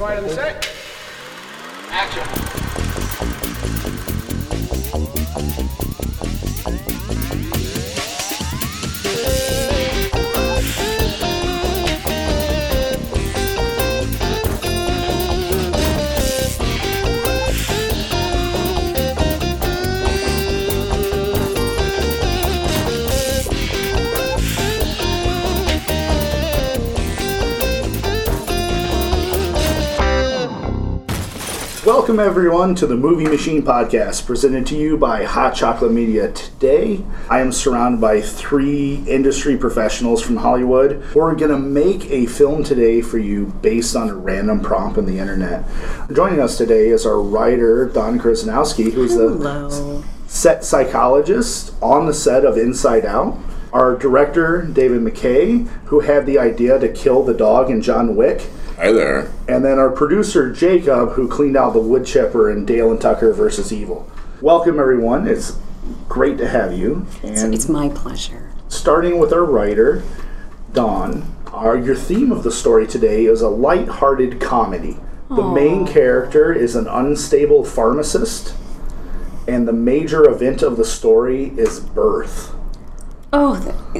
Quiet on the set. Action. Welcome, everyone, to the Movie Machine Podcast, presented to you by Hot Chocolate Media. Today, I am surrounded by three industry professionals from Hollywood who are going to make a film today for you based on a random prompt on the internet. Joining us today is our writer, Dawn Krosnowski, who's the set psychologist on the set of Inside Out. Our director, David McKay, who had the idea to kill the dog in John Wick. Hi there. And then our producer, Jacob, who cleaned out the wood chipper in Dale and Tucker versus Evil. Welcome, everyone. It's great to have you. And It's my pleasure. starting with our writer, Dawn, our, your theme of the story today is a light-hearted comedy. The main character is an unstable pharmacist, and the major event of the story is birth. Oh,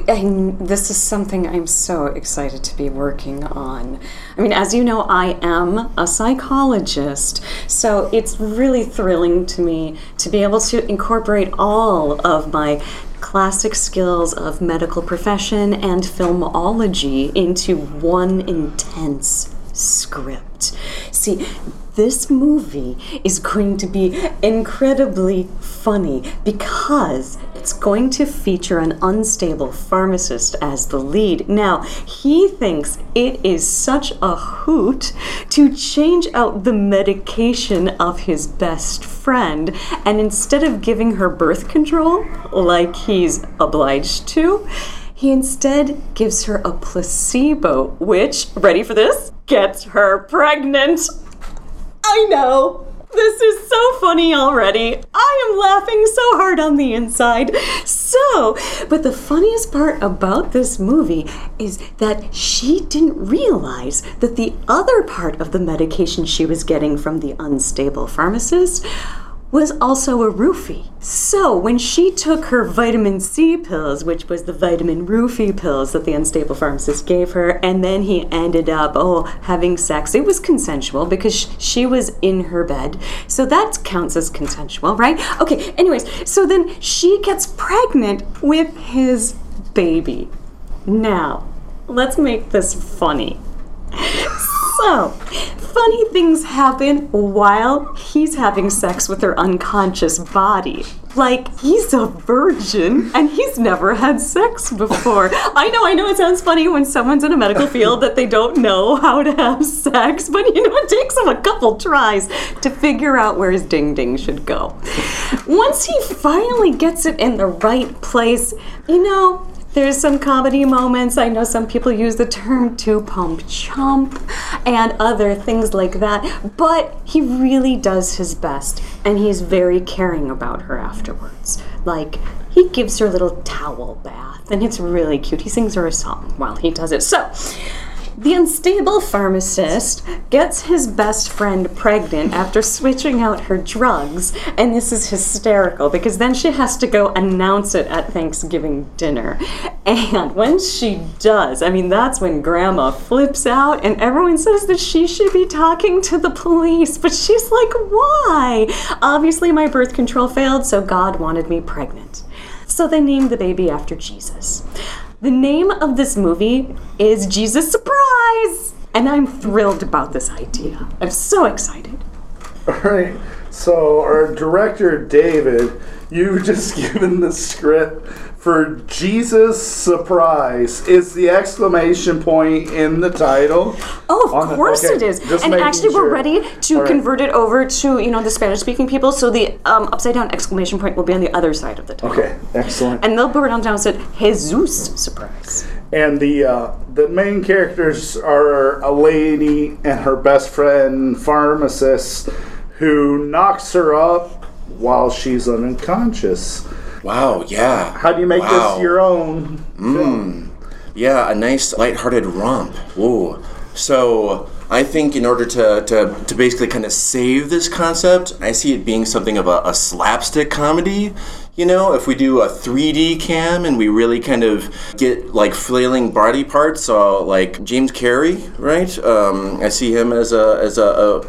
I, this is something I'm so excited to be working on. I mean, as you know, I am a psychologist, so it's really thrilling to me to be able to incorporate all of my classic skills of medical profession and filmology into one intense script. See, this movie is going to be incredibly funny because it's going to feature an unstable pharmacist as the lead. Now, he thinks it is such a hoot to change out the medication of his best friend, and instead of giving her birth control like he's obliged to, he instead gives her a placebo, which, ready for this, gets her pregnant. I know. This is so funny already. I am laughing so hard on the inside. So, but the funniest part about this movie is that she didn't realize that the other part of the medication she was getting from the unstable pharmacist was also a roofie. So when she took her vitamin C pills, which was the vitamin roofie pills that the unstable pharmacist gave her, and then he ended up, oh, having sex, it was consensual because she was in her bed. So that counts as consensual, right? Okay, anyways, so then she gets pregnant with his baby. Now, let's make this funny. So, funny things happen while he's having sex with her unconscious body. Like, he's a virgin and he's never had sex before. I know, I know it sounds funny when someone's in a medical field that they don't know how to have sex, but you know, it takes him a couple tries to figure out where his ding ding should go. Once he finally gets it in the right place, you know, there's some comedy moments. I know some people use the term two pump chump and other things like that, but he really does his best and he's very caring about her afterwards. Like, he gives her a little towel bath and it's really cute. He sings her a song while he does it. So, the unstable pharmacist gets his best friend pregnant after switching out her drugs, and this is hysterical because then she has to go announce it at Thanksgiving dinner. And when she does, I mean, that's when grandma flips out, and everyone says that she should be talking to the police, but she's like, why? Obviously, my birth control failed, so God wanted me pregnant. So they named the baby after Jesus. The name of this movie is Jesus Surprise! And I'm thrilled about this idea. I'm so excited. All right. So, our director, David, you've just given the script for Jesus Surprise. Is the exclamation point in the title? Oh, of the- course okay, it is. And actually, we're ready to right. convert it over to, you know, the Spanish speaking people. So the um, upside down exclamation point will be on the other side of the title. Okay, excellent. And they'll put it on down and said, Jesus Surprise. And the uh, the main characters are a lady and her best friend pharmacist who knocks her up while she's unconscious. Wow, yeah. How do you make Wow. this your own film? Yeah, a nice lighthearted romp. Ooh. So, I think in order to, to, to basically kind of save this concept, I see it being something of a, a slapstick comedy. You know, if we do a 3D cam and we really kind of get like flailing body parts, so like James Carrey, right? Um, I see him as a as a, a,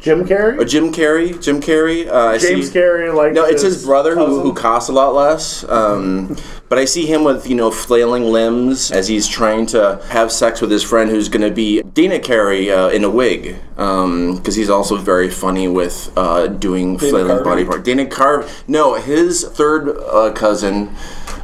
Jim Carrey. a Jim Carrey. Jim Carrey. Uh, I James see, Carrey, like No, it's his brother who, cousin? who costs a lot less. Um, but I see him with you know flailing limbs as he's trying to have sex with his friend who's going to be Dana Carey uh, in a wig because he's also very funny with uh, doing flailing Carvey? body part. Dana Carvey. No, his third uh, cousin.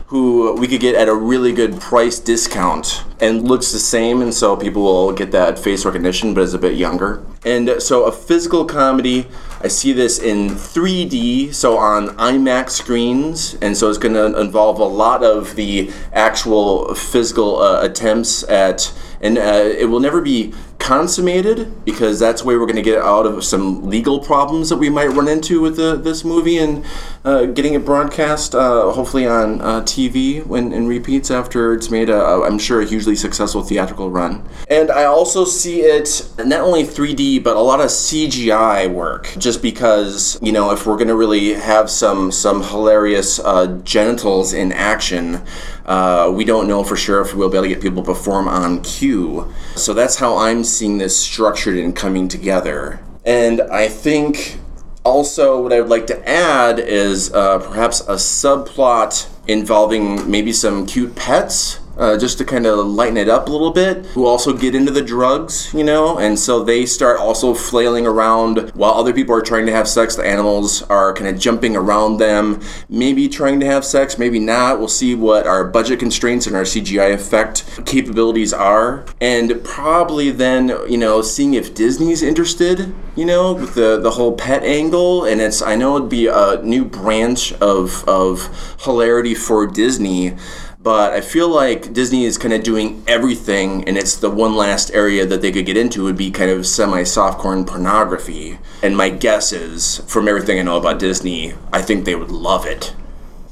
Who we could get at a really good price discount and looks the same, and so people will get that face recognition, but is a bit younger. And so, a physical comedy, I see this in 3D, so on IMAX screens, and so it's going to involve a lot of the actual physical uh, attempts at, and uh, it will never be consummated because that's where we're going to get out of some legal problems that we might run into with the, this movie and uh, getting it broadcast, uh, hopefully on uh, TV when in repeats after it's made a, a, I'm sure, a hugely successful theatrical run. And I also see it not only 3D but a lot of CGI work, just because you know if we're going to really have some some hilarious uh, genitals in action. Uh, we don't know for sure if we'll be able to get people to perform on cue. So that's how I'm seeing this structured and coming together. And I think also what I would like to add is uh, perhaps a subplot involving maybe some cute pets. Uh, just to kind of lighten it up a little bit, who also get into the drugs, you know, and so they start also flailing around while other people are trying to have sex. The animals are kind of jumping around them, maybe trying to have sex, maybe not. We'll see what our budget constraints and our CGI effect capabilities are, and probably then, you know, seeing if Disney's interested, you know, with the the whole pet angle. And it's I know it'd be a new branch of of hilarity for Disney but I feel like Disney is kind of doing everything, and it's the one last area that they could get into would be kind of semi softcore pornography. And my guess is, from everything I know about Disney, I think they would love it.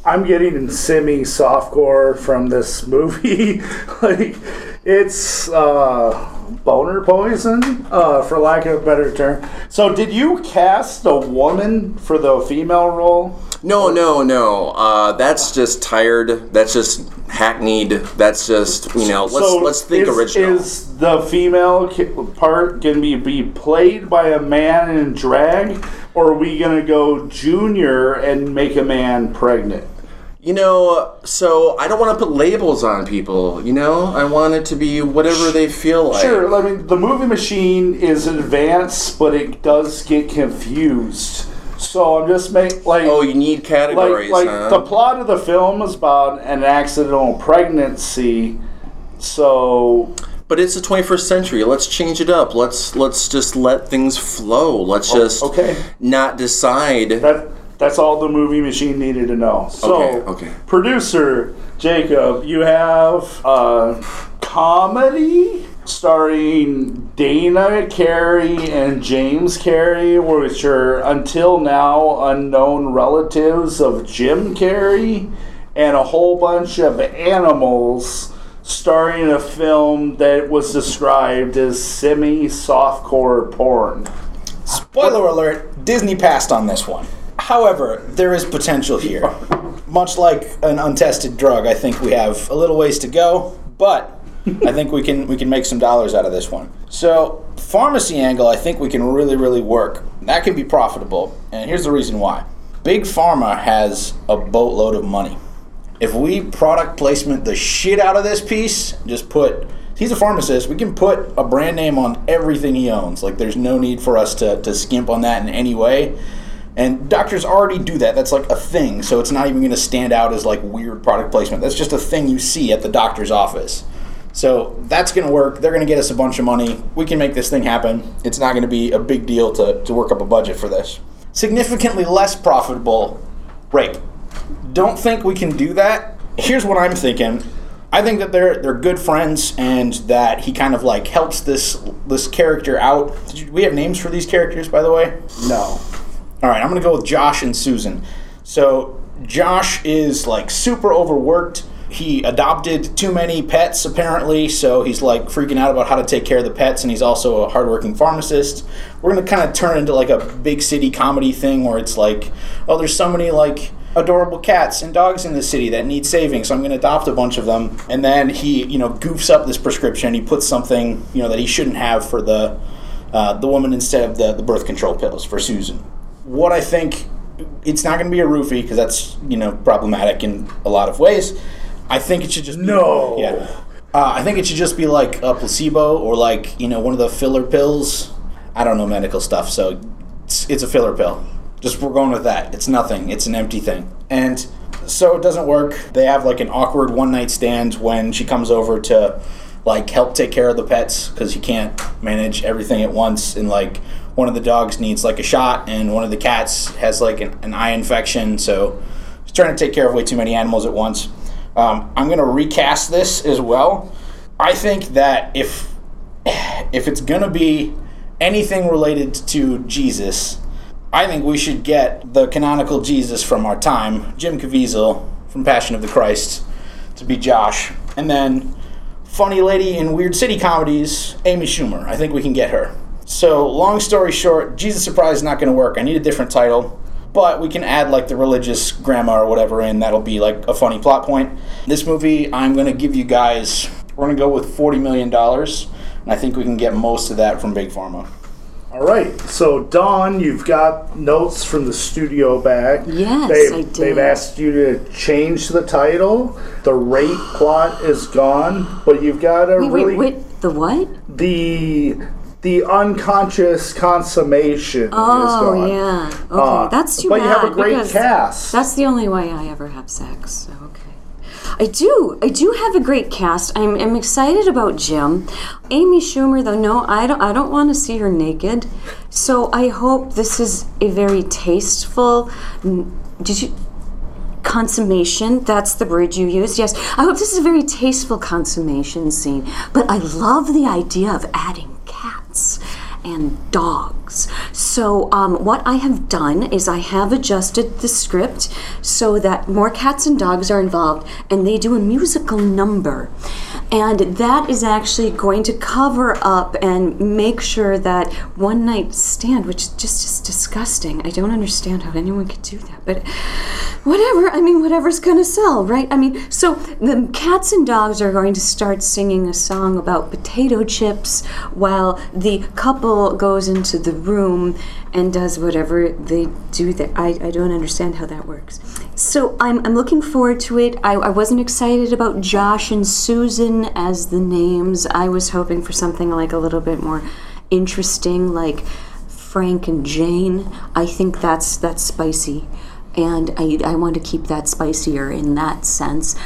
I'm getting semi softcore from this movie. like it's uh, boner poison, uh, for lack of a better term. So, did you cast a woman for the female role? No, no, no. Uh, that's just tired. That's just hackneyed. That's just you know. Let's so let's think is, original. Is the female part going to be, be played by a man in drag, or are we going to go junior and make a man pregnant? You know, so I don't want to put labels on people. You know, I want it to be whatever they feel like. Sure, I mean the movie machine is advanced, but it does get confused. So I'm just make like Oh, you need like categories, like huh? the plot of the film is about an accidental pregnancy. So But it's the 21st century. Let's change it up. Let's let's just let things flow. Let's oh, just Oh, okay. not decide. that that's all the movie machine needed to know. So Okay, okay. producer Jacob, you have a comedy starring Dana Carey and James Carey, which are until now unknown relatives of Jim Carrey, and a whole bunch of animals starring a film that was described as semi softcore porn. Spoiler alert, Disney passed on this one. However, there is potential here. Much like an untested drug, I think we have a little ways to go, but I think we can we can make some dollars out of this one. So, pharmacy angle, I think we can really really work. That can be profitable, and here's the reason why. Big pharma has a boatload of money. If we product placement the shit out of this piece, just put he's a pharmacist, we can put a brand name on everything he owns. Like there's no need for us to, to skimp on that in any way. And doctors already do that. That's like a thing. So it's not even going to stand out as like weird product placement. That's just a thing you see at the doctor's office. So that's going to work. They're going to get us a bunch of money. We can make this thing happen. It's not going to be a big deal to, to work up a budget for this. Significantly less profitable rape. Don't think we can do that. Here's what I'm thinking. I think that they're they're good friends and that he kind of like helps this this character out. Did you, we have names for these characters, by the way? No. All right, I'm gonna go with Josh and Susan. So Josh is like super overworked. He adopted too many pets apparently, so he's like freaking out about how to take care of the pets, and he's also a hardworking pharmacist. We're gonna kind of turn into like a big city comedy thing where it's like, oh, there's so many like adorable cats and dogs in the city that need saving, so I'm gonna adopt a bunch of them. And then he, you know, goofs up this prescription. He puts something, you know, that he shouldn't have for the uh, the woman instead of the, the birth control pills for Susan. What I think it's not going to be a roofie because that's you know problematic in a lot of ways. I think it should just be, No. yeah. Uh, I think it should just be like a placebo or like you know one of the filler pills. I don't know medical stuff, so it's, it's a filler pill. Just we're going with that. It's nothing. It's an empty thing, and so it doesn't work. They have like an awkward one night stand when she comes over to like help take care of the pets because he can't manage everything at once and like one of the dogs needs like a shot and one of the cats has like an, an eye infection so he's trying to take care of way too many animals at once um, i'm going to recast this as well i think that if if it's going to be anything related to jesus i think we should get the canonical jesus from our time jim caviezel from passion of the christ to be josh and then funny lady in Weird City comedies, Amy Schumer. I think we can get her. So, long story short, Jesus Surprise is not going to work. I need a different title, but we can add like the religious grandma or whatever in. That'll be like a funny plot point. This movie, I'm going to give you guys, we're going to go with $40 million, and I think we can get most of that from Big Pharma. All right, so Dawn, you've got notes from the studio back. Yes, they've, I did. They've asked you to change the title. The rape plot is gone, but you've got a Wait, really wait, wait. The what? the the unconscious consummation is Oh yeah. Okay, Uh, that's too but bad. you have a great cast. That's the only way I ever have sex. So okay. I do. I do have a great cast. I'm, I'm excited about Jim. Amy Schumer, though, no, I don't. I don't want to see her naked. So I hope this is a very tasteful. Did you? consummation that's the word you used yes i hope this is a very tasteful consummation scene but i love the idea of adding and dogs. So um, what i have done is i have adjusted the script so that more cats and dogs are involved and they do a musical number and that is actually going to cover up and make sure that one night stand which is just is disgusting. I don't understand how anyone could do that but whatever. I mean whatever's gonna sell right? I mean so the cats and dogs are going to start singing a song about potato chips while the couple goes into the room and does whatever they do there i, I don't understand how that works. So i'm, I'm looking forward to it. I, I wasn't excited about josh and susan as the names i was hoping for something like a little bit more interesting like frank and jane i think that's that's spicy and I, I want to keep that spicier in that sense.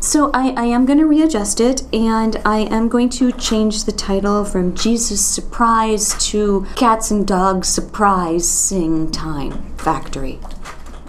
So I, I am going to readjust it, and I am going to change the title from Jesus Surprise to Cats and Dogs Surprise Sing Time Factory.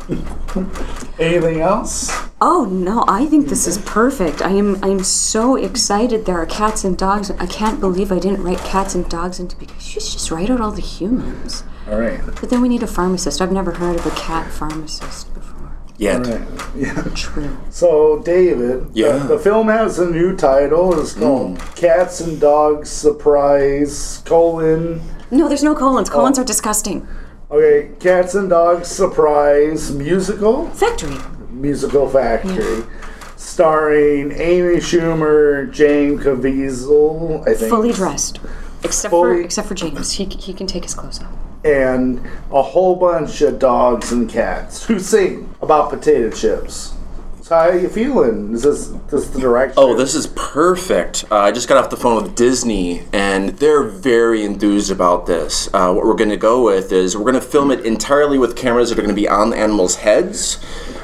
Anything else? Oh no, I think this is perfect. I am I am so excited there are cats and dogs. I can't believe I didn't write cats and dogs into because you should just write out all the humans. All right. But then we need a pharmacist. I've never heard of a cat pharmacist before. Yet. All right. Yeah. True. So, David, Yeah. the, the film has a new title. It's mm. called Cats and Dogs Surprise, colon. No, there's no colons. Oh. Colons are disgusting. Okay, Cats and Dogs Surprise Musical, Factory. Musical Factory, starring Amy Schumer, Jane Caviezel, I think. fully dressed, except Fully- for except for James. He, he can take his clothes off. And a whole bunch of dogs and cats who sing about potato chips. So how you feeling? Is this, this the direction? Oh, this is perfect. Uh, I just got off the phone with Disney, and they're very enthused about this. Uh, what we're going to go with is we're going to film it entirely with cameras that are going to be on the animals' heads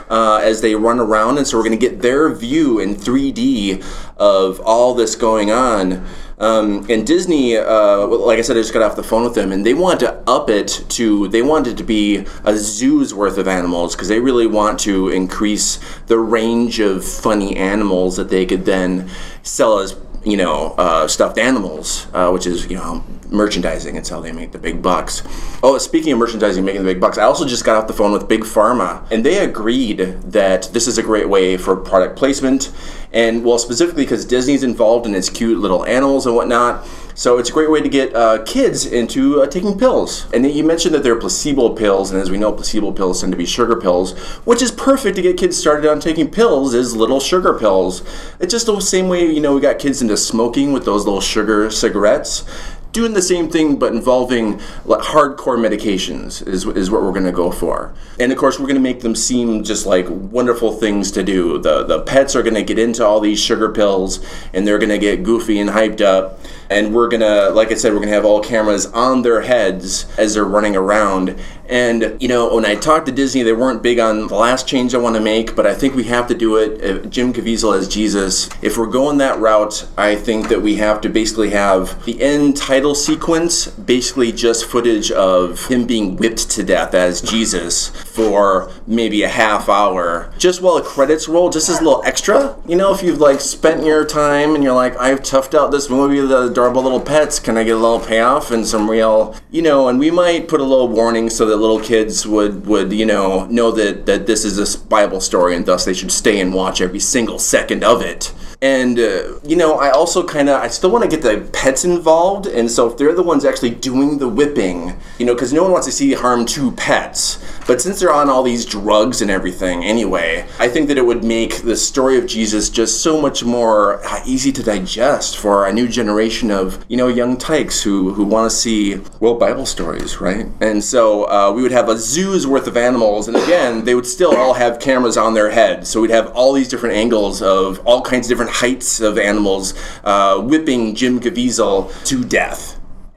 uh, as they run around, and so we're going to get their view in 3D of all this going on. Um, and Disney, uh, like I said, I just got off the phone with them, and they want to up it to they want it to be a zoo's worth of animals because they really want to increase the range of funny animals that they could then sell as you know, uh, stuffed animals, uh, which is you know merchandising. It's how they make the big bucks. Oh, speaking of merchandising, making the big bucks, I also just got off the phone with Big Pharma, and they agreed that this is a great way for product placement, and well, specifically because Disney's involved in its cute little animals and whatnot. So it's a great way to get uh, kids into uh, taking pills. And you mentioned that they're placebo pills, and as we know, placebo pills tend to be sugar pills, which is perfect to get kids started on taking pills. Is little sugar pills. It's just the same way you know we got kids into smoking with those little sugar cigarettes doing the same thing but involving hardcore medications is, is what we're going to go for. And of course we're going to make them seem just like wonderful things to do. The, the pets are going to get into all these sugar pills and they're going to get goofy and hyped up. And we're going to like i said we're going to have all cameras on their heads as they're running around. And you know when i talked to disney they weren't big on the last change i want to make but i think we have to do it. Uh, jim caviezel as jesus. If we're going that route i think that we have to basically have the end title title sequence basically just footage of him being whipped to death as Jesus for maybe a half hour, just while the credits roll, just as a little extra. You know, if you've like spent your time and you're like, I've toughed out this movie, the adorable little pets, can I get a little payoff and some real, you know? And we might put a little warning so that little kids would would you know know that that this is a Bible story and thus they should stay and watch every single second of it and uh, you know i also kind of i still want to get the pets involved and so if they're the ones actually doing the whipping you know because no one wants to see harm to pets. But since they're on all these drugs and everything anyway i think that it would make the story of jesus just so much more uh, easy to digest for a new generation of you know young tykes who who want to see well bible stories right? And so uh, we would have a zoo's worth of animals and again they would still all have cameras on their head. So we'd have all these different angles of all kinds of different heights of animals uh, whipping Jim Caviezel to death.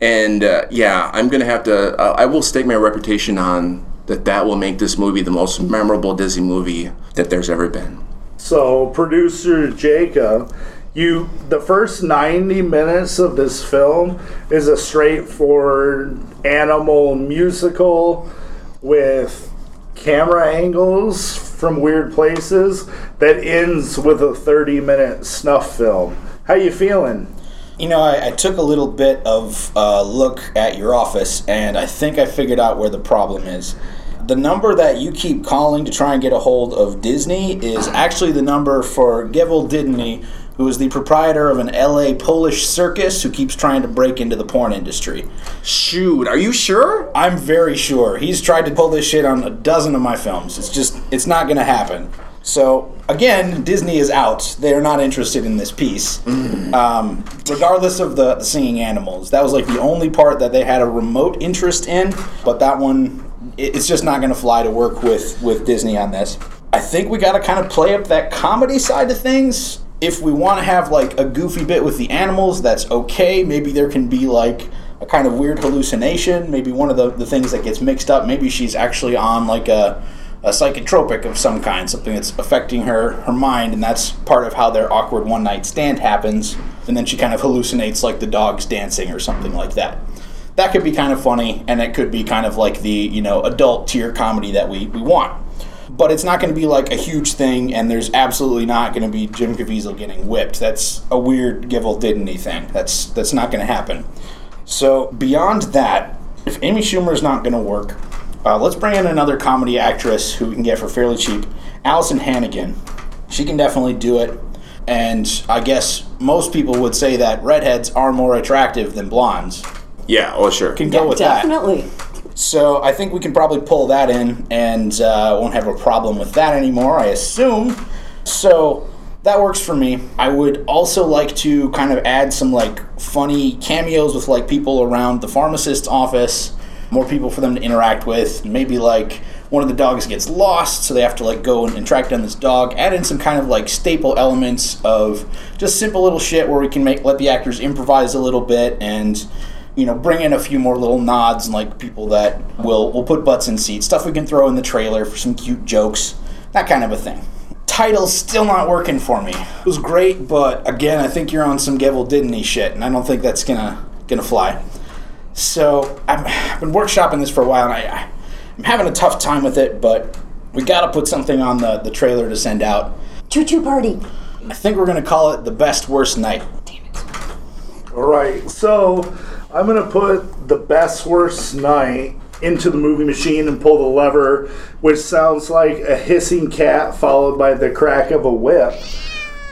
And uh, yeah, I'm gonna have to. Uh, I will stake my reputation on that. That will make this movie the most memorable Disney movie that there's ever been. So, producer Jacob, you the first 90 minutes of this film is a straightforward animal musical with camera angles from weird places that ends with a 30 minute snuff film. How you feeling? You know, I, I took a little bit of a look at your office, and I think I figured out where the problem is. The number that you keep calling to try and get a hold of Disney is actually the number for Gevold Didini, who is the proprietor of an LA Polish circus who keeps trying to break into the porn industry. Shoot, are you sure? I'm very sure. He's tried to pull this shit on a dozen of my films. It's just, it's not to happen. So again, Disney is out. They are not interested in this piece, mm. um, regardless of the, the, singing animals. That was like the only part that they had a remote interest in. But that one, it's just not going to fly to work with with Disney on this. I think we got to kind of play up that comedy side of things. If we want to have like a goofy bit with the animals, that's okay. Maybe there can be like a kind of weird hallucination. Maybe one of the, the things that gets mixed up. Maybe she's actually on like a a psychotropic of some kind, something that's affecting her her mind, and that's part of how their awkward one night stand happens. And then she kind of hallucinates like the dogs dancing or something like that. That could be kind of funny, and it could be kind of like the you know adult tier comedy that we we want. But it's not going to be like a huge thing, and there's absolutely not going to be Jim Caviezel getting whipped. That's a weird Gevold Didini thing. That's that's not going to happen. So beyond that, if Amy Schumer is not going to work, uh, let's bring in another comedy actress who we can get for fairly cheap. Alyson Hannigan. She can definitely do it. And I guess most people would say that redheads are more attractive than blondes. Yeah, well, sure. Can go yeah, with definitely. that. Definitely. So I think we can probably pull that in and uh, won't have a problem with that anymore, I assume. So that works for me. I would also like to kind of add some like funny cameos with like people around the pharmacist's office more people for them to interact with. Maybe like one of the dogs gets lost, so they have to like go and, and, track down this dog. Add in some kind of like staple elements of just simple little shit where we can make let the actors improvise a little bit and you know bring in a few more little nods and like people that will will put butts in seats. Stuff we can throw in the trailer for some cute jokes, that kind of a thing. Title's still not working for me. It was great, but again, I think you're on some Gevold Didini shit, and I don't think that's gonna gonna fly. So I've been workshopping this for a while, and I, I'm having a tough time with it. But we got to put something on the the trailer to send out. Choo choo party. I think we're gonna call it the best worst night. Damn it. All right, so I'm gonna put the best worst night into the movie machine and pull the lever, which sounds like a hissing cat followed by the crack of a whip.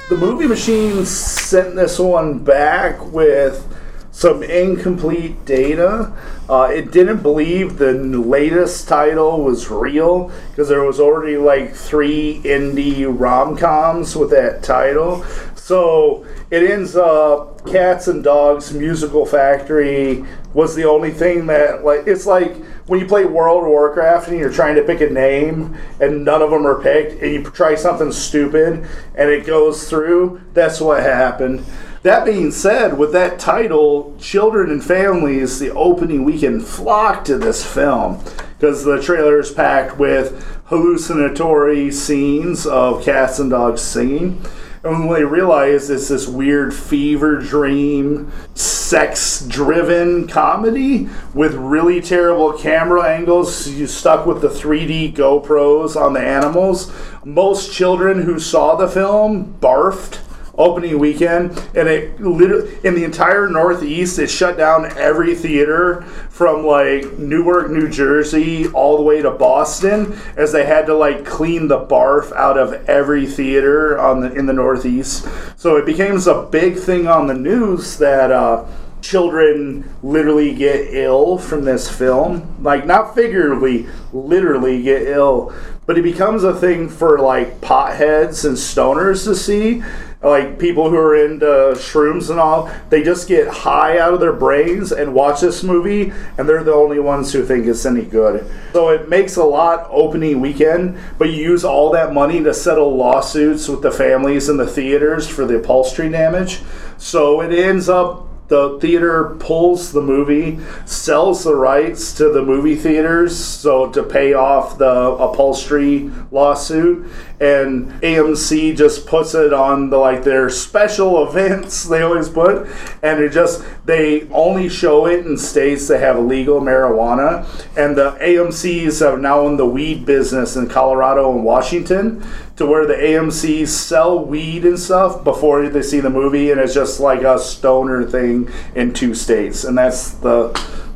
The movie machine sent this one back with some incomplete data. Uh, it didn't believe the latest title was real because there was already like three indie rom coms with that title. So it ends up Cats and Dogs Musical Factory was the only thing that like it's like when you play World of Warcraft and you're trying to pick a name and none of them are picked and you try something stupid and it goes through. That's what happened. That being said, with that title, children and families the opening weekend flocked to this film because the trailer is packed with hallucinatory scenes of cats and dogs singing. And when they realize it's this weird fever dream, sex driven comedy with really terrible camera angles, you stuck with the 3D GoPros on the animals. Most children who saw the film barfed opening weekend, and it literally in the entire Northeast, it shut down every theater from like Newark, New Jersey, all the way to Boston, as they had to like clean the barf out of every theater on the in the Northeast. So it became a big thing on the news that. Uh, children literally get ill from this film like not figuratively literally get ill but it becomes a thing for like potheads and stoners to see like people who are into shrooms and all they just get high out of their brains and watch this movie and they're the only ones who think it's any good. So it makes a lot opening weekend but you use all that money to settle lawsuits with the families and the theaters for the upholstery damage. So it ends up the theater pulls the movie, sells the rights to the movie theaters, so to pay off the upholstery lawsuit, and AMC just puts it on the like their special events they always put, and it just they only show it in states that have legal marijuana, and the AMC's have now in the weed business in Colorado and Washington, to where the AMC's sell weed and stuff before they see the movie, and it's just like a stoner thing in two states, and that's the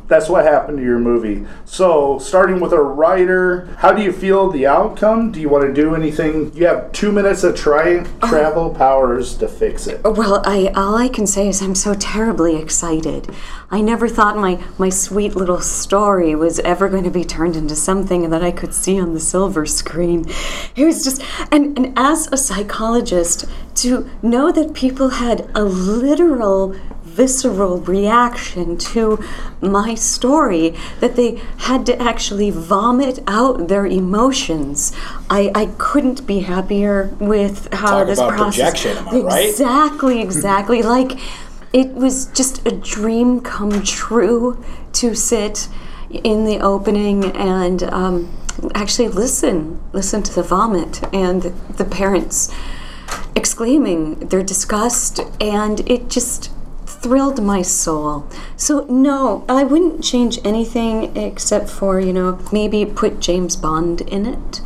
that's what happened to your movie. So, starting with a writer, how do you feel the outcome? Do you want to do anything? You have two minutes of try oh. travel powers to fix it. Well, I all I can say is I'm so terribly excited. I never thought my my sweet little story was ever going to be turned into something that I could see on the silver screen. It was just and and as a psychologist to know that people had a literal visceral reaction to my story that they had to actually vomit out their emotions. I, I couldn't be happier with how Talk this about process. projection, am I right? Exactly, exactly. like it was just a dream come true to sit in the opening and um, actually listen, listen to the vomit and the parents exclaiming their disgust, and it just thrilled my soul. So no, I wouldn't change anything except for you know maybe put James Bond in it.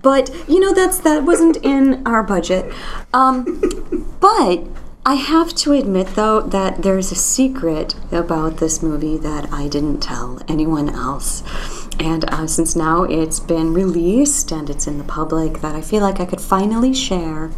But you know that's that wasn't in our budget. Um, but I have to admit though that there's a secret about this movie that I didn't tell anyone else. And uh, since now it's been released and it's in the public, that I feel like I could finally share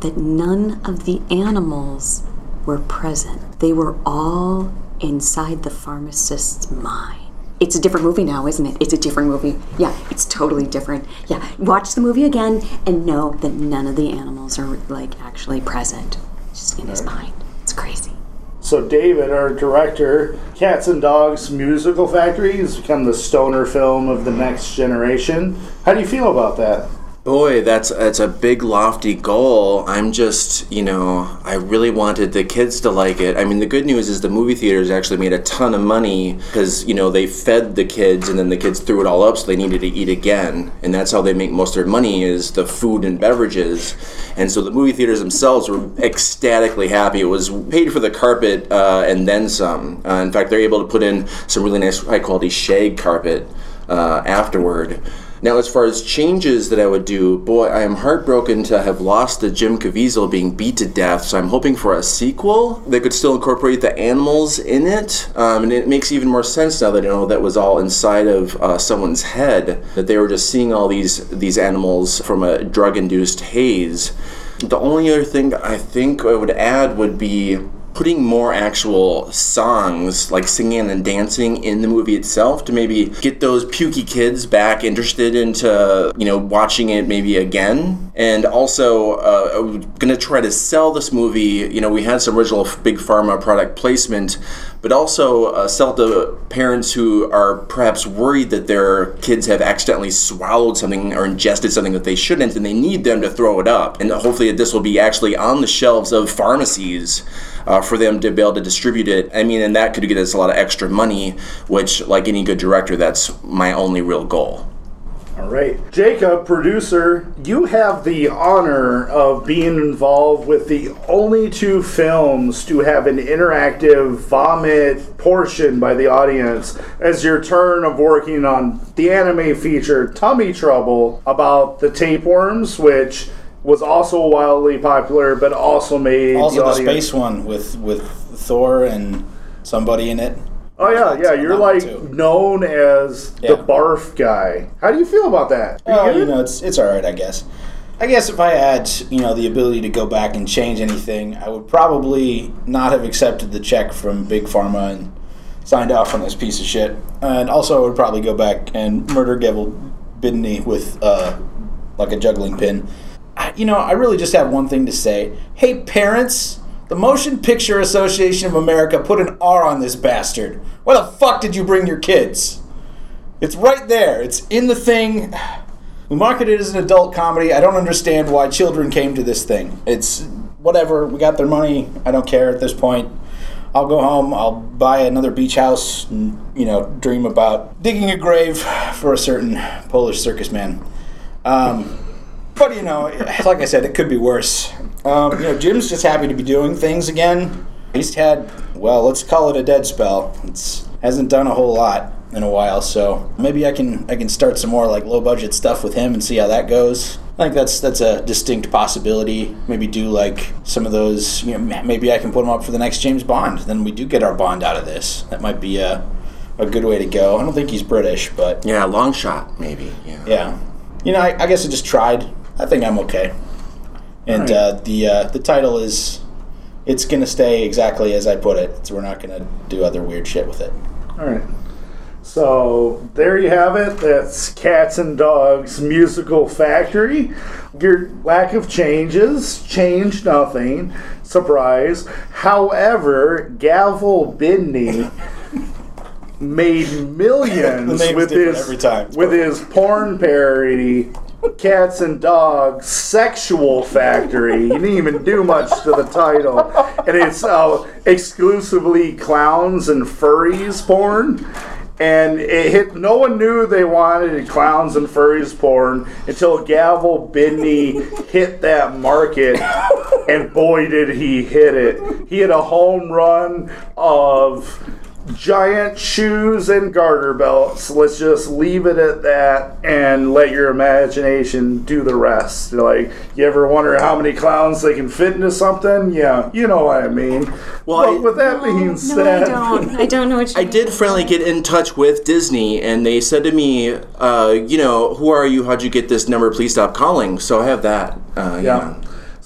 that none of the animals were present. They were all inside the pharmacist's mind. It's a different movie now, isn't it? It's a different movie. Yeah, it's totally different. Yeah, watch the movie again and know that none of the animals are like actually present. Just in his mind. It's crazy. So David, our director, Cats and Dogs Musical Factory has become the stoner film of the next generation. How do you feel about that? Boy, that's that's a big lofty goal. I'm just, you know, I really wanted the kids to like it. I mean, the good news is the movie theaters actually made a ton of money because, you know, they fed the kids and then the kids threw it all up so they needed to eat again. And that's how they make most of their money is the food and beverages. And so the movie theaters themselves were ecstatically happy. It was paid for the carpet uh, and then some. Uh, in fact, they're able to put in some really nice high quality shag carpet uh, afterward. Now, as far as changes that I would do, boy, I am heartbroken to have lost the Jim Caviezel being beat to death. So I'm hoping for a sequel that could still incorporate the animals in it, um, and it makes even more sense now that I know that was all inside of uh, someone's head. That they were just seeing all these these animals from a drug-induced haze. The only other thing I think I would add would be putting more actual songs like singing and dancing in the movie itself to maybe get those pukey kids back interested into you know watching it maybe again. And also uh, i'm gonna try to sell this movie. You know we had some original big pharma product placement but also uh, sell to parents who are perhaps worried that their kids have accidentally swallowed something or ingested something that they shouldn't and they need them to throw it up and hopefully this will be actually on the shelves of pharmacies uh, for them to be able to distribute it. I mean, and that could get us a lot of extra money, which, like any good director, that's my only real goal. All right. Jacob, producer, you have the honor of being involved with the only two films to have an interactive vomit portion by the audience as your turn of working on the anime feature Tummy Trouble about the tapeworms, which was also wildly popular, but also made Also, the the space one with with Thor and somebody in it. Oh yeah, yeah. You're like known as Yeah. the barf guy. How do you feel about that? Oh, you know, it's it's all right, I guess. I guess if I had, you know, the ability to go back and change anything, I would probably not have accepted the check from Big Pharma and signed off on this piece of shit. And also, I would probably go back and murder Gevel Bidney with uh, like a juggling pin. I- You know, I really just have one thing to say. Hey, parents, the Motion Picture Association of America put an R on this bastard. Why the fuck did you bring your kids? It's right there. It's in the thing. We market it as an adult comedy. I don't understand why children came to this thing. It's whatever. We got their money. I don't care at this point. I'll go home. I'll buy another beach house and, you know, dream about digging a grave for a certain Polish circus man. Um, but, you know, like I said, it could be worse. Um, you know, Jim's just happy to be doing things again. He's had, well, let's call it a dead spell. It's hasn't done a whole lot in a while, so maybe I can I can start some more like low budget stuff with him and see how that goes. I think that's that's a distinct possibility. Maybe do like some of those. You know, maybe I can put him up for the next James Bond. Then we do get our Bond out of this. That might be a a good way to go. I don't think he's British, but Yeah, long shot, maybe. Yeah. yeah. You know, I, I guess I just tried. I think I'm okay. And Alright. uh, the uh, the title is it's gonna stay exactly as I put it. So we're not gonna do other weird shit with it. All right. So there you have it. That's Cats and Dogs Musical Factory. Your lack of changes changed nothing. Surprise. However, Gavel Bidney made millions with his every time. With his porn parody. Cats and Dogs Sexual Factory. You didn't even do much to the title. And it's uh, exclusively clowns and furries porn. And it hit, no one knew they wanted clowns and furries porn until Gavel Bidney hit that market. And boy, did he hit it. He hit a home run of giant shoes and garter belts. Let's just leave it at that and let your imagination do the rest. Like, you ever wonder how many clowns they can fit into something? Yeah, you know what I mean. Well, I- with that being said, No, I don't. I don't know what you I did finally get in touch with Disney, and they said to me, uh, "You know, who are you? How'd you get this number? Please stop calling." So I have that. Uh, you Yeah. know.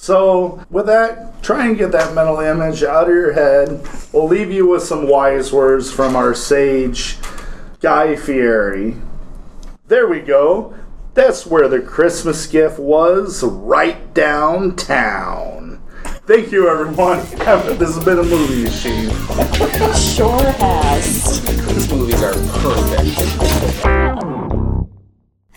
So, with that, try and get that mental image out of your head. We'll leave you with some wise words from our sage, Guy Fieri. There we go. That's where the Christmas gift was, right downtown. Thank you, everyone. This has been a movie machine. sure has. These movies are perfect.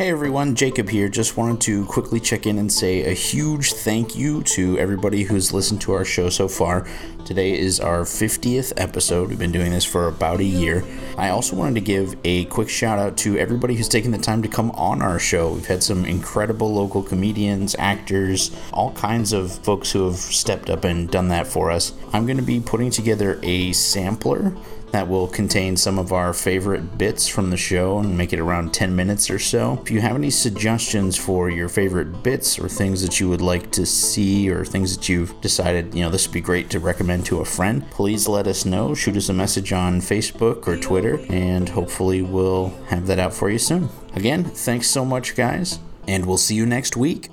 Hey everyone, Jacob here. Just wanted to quickly check in and say a huge thank you to everybody who's listened to our show so far. Today is our 50th episode. We've been doing this for about a year. I also wanted to give a quick shout out to everybody who's taken the time to come on our show. We've had some incredible local comedians, actors, all kinds of folks who have stepped up and done that for us. I'm going to be putting together a sampler that will contain some of our favorite bits from the show and make it around 10 minutes or so. If you have any suggestions for your favorite bits or things that you would like to see or things that you've decided, you know, this would be great to recommend to a friend, please let us know. Shoot us a message on Facebook or Twitter, and hopefully we'll have that out for you soon. Again, thanks so much, guys, and we'll see you next week.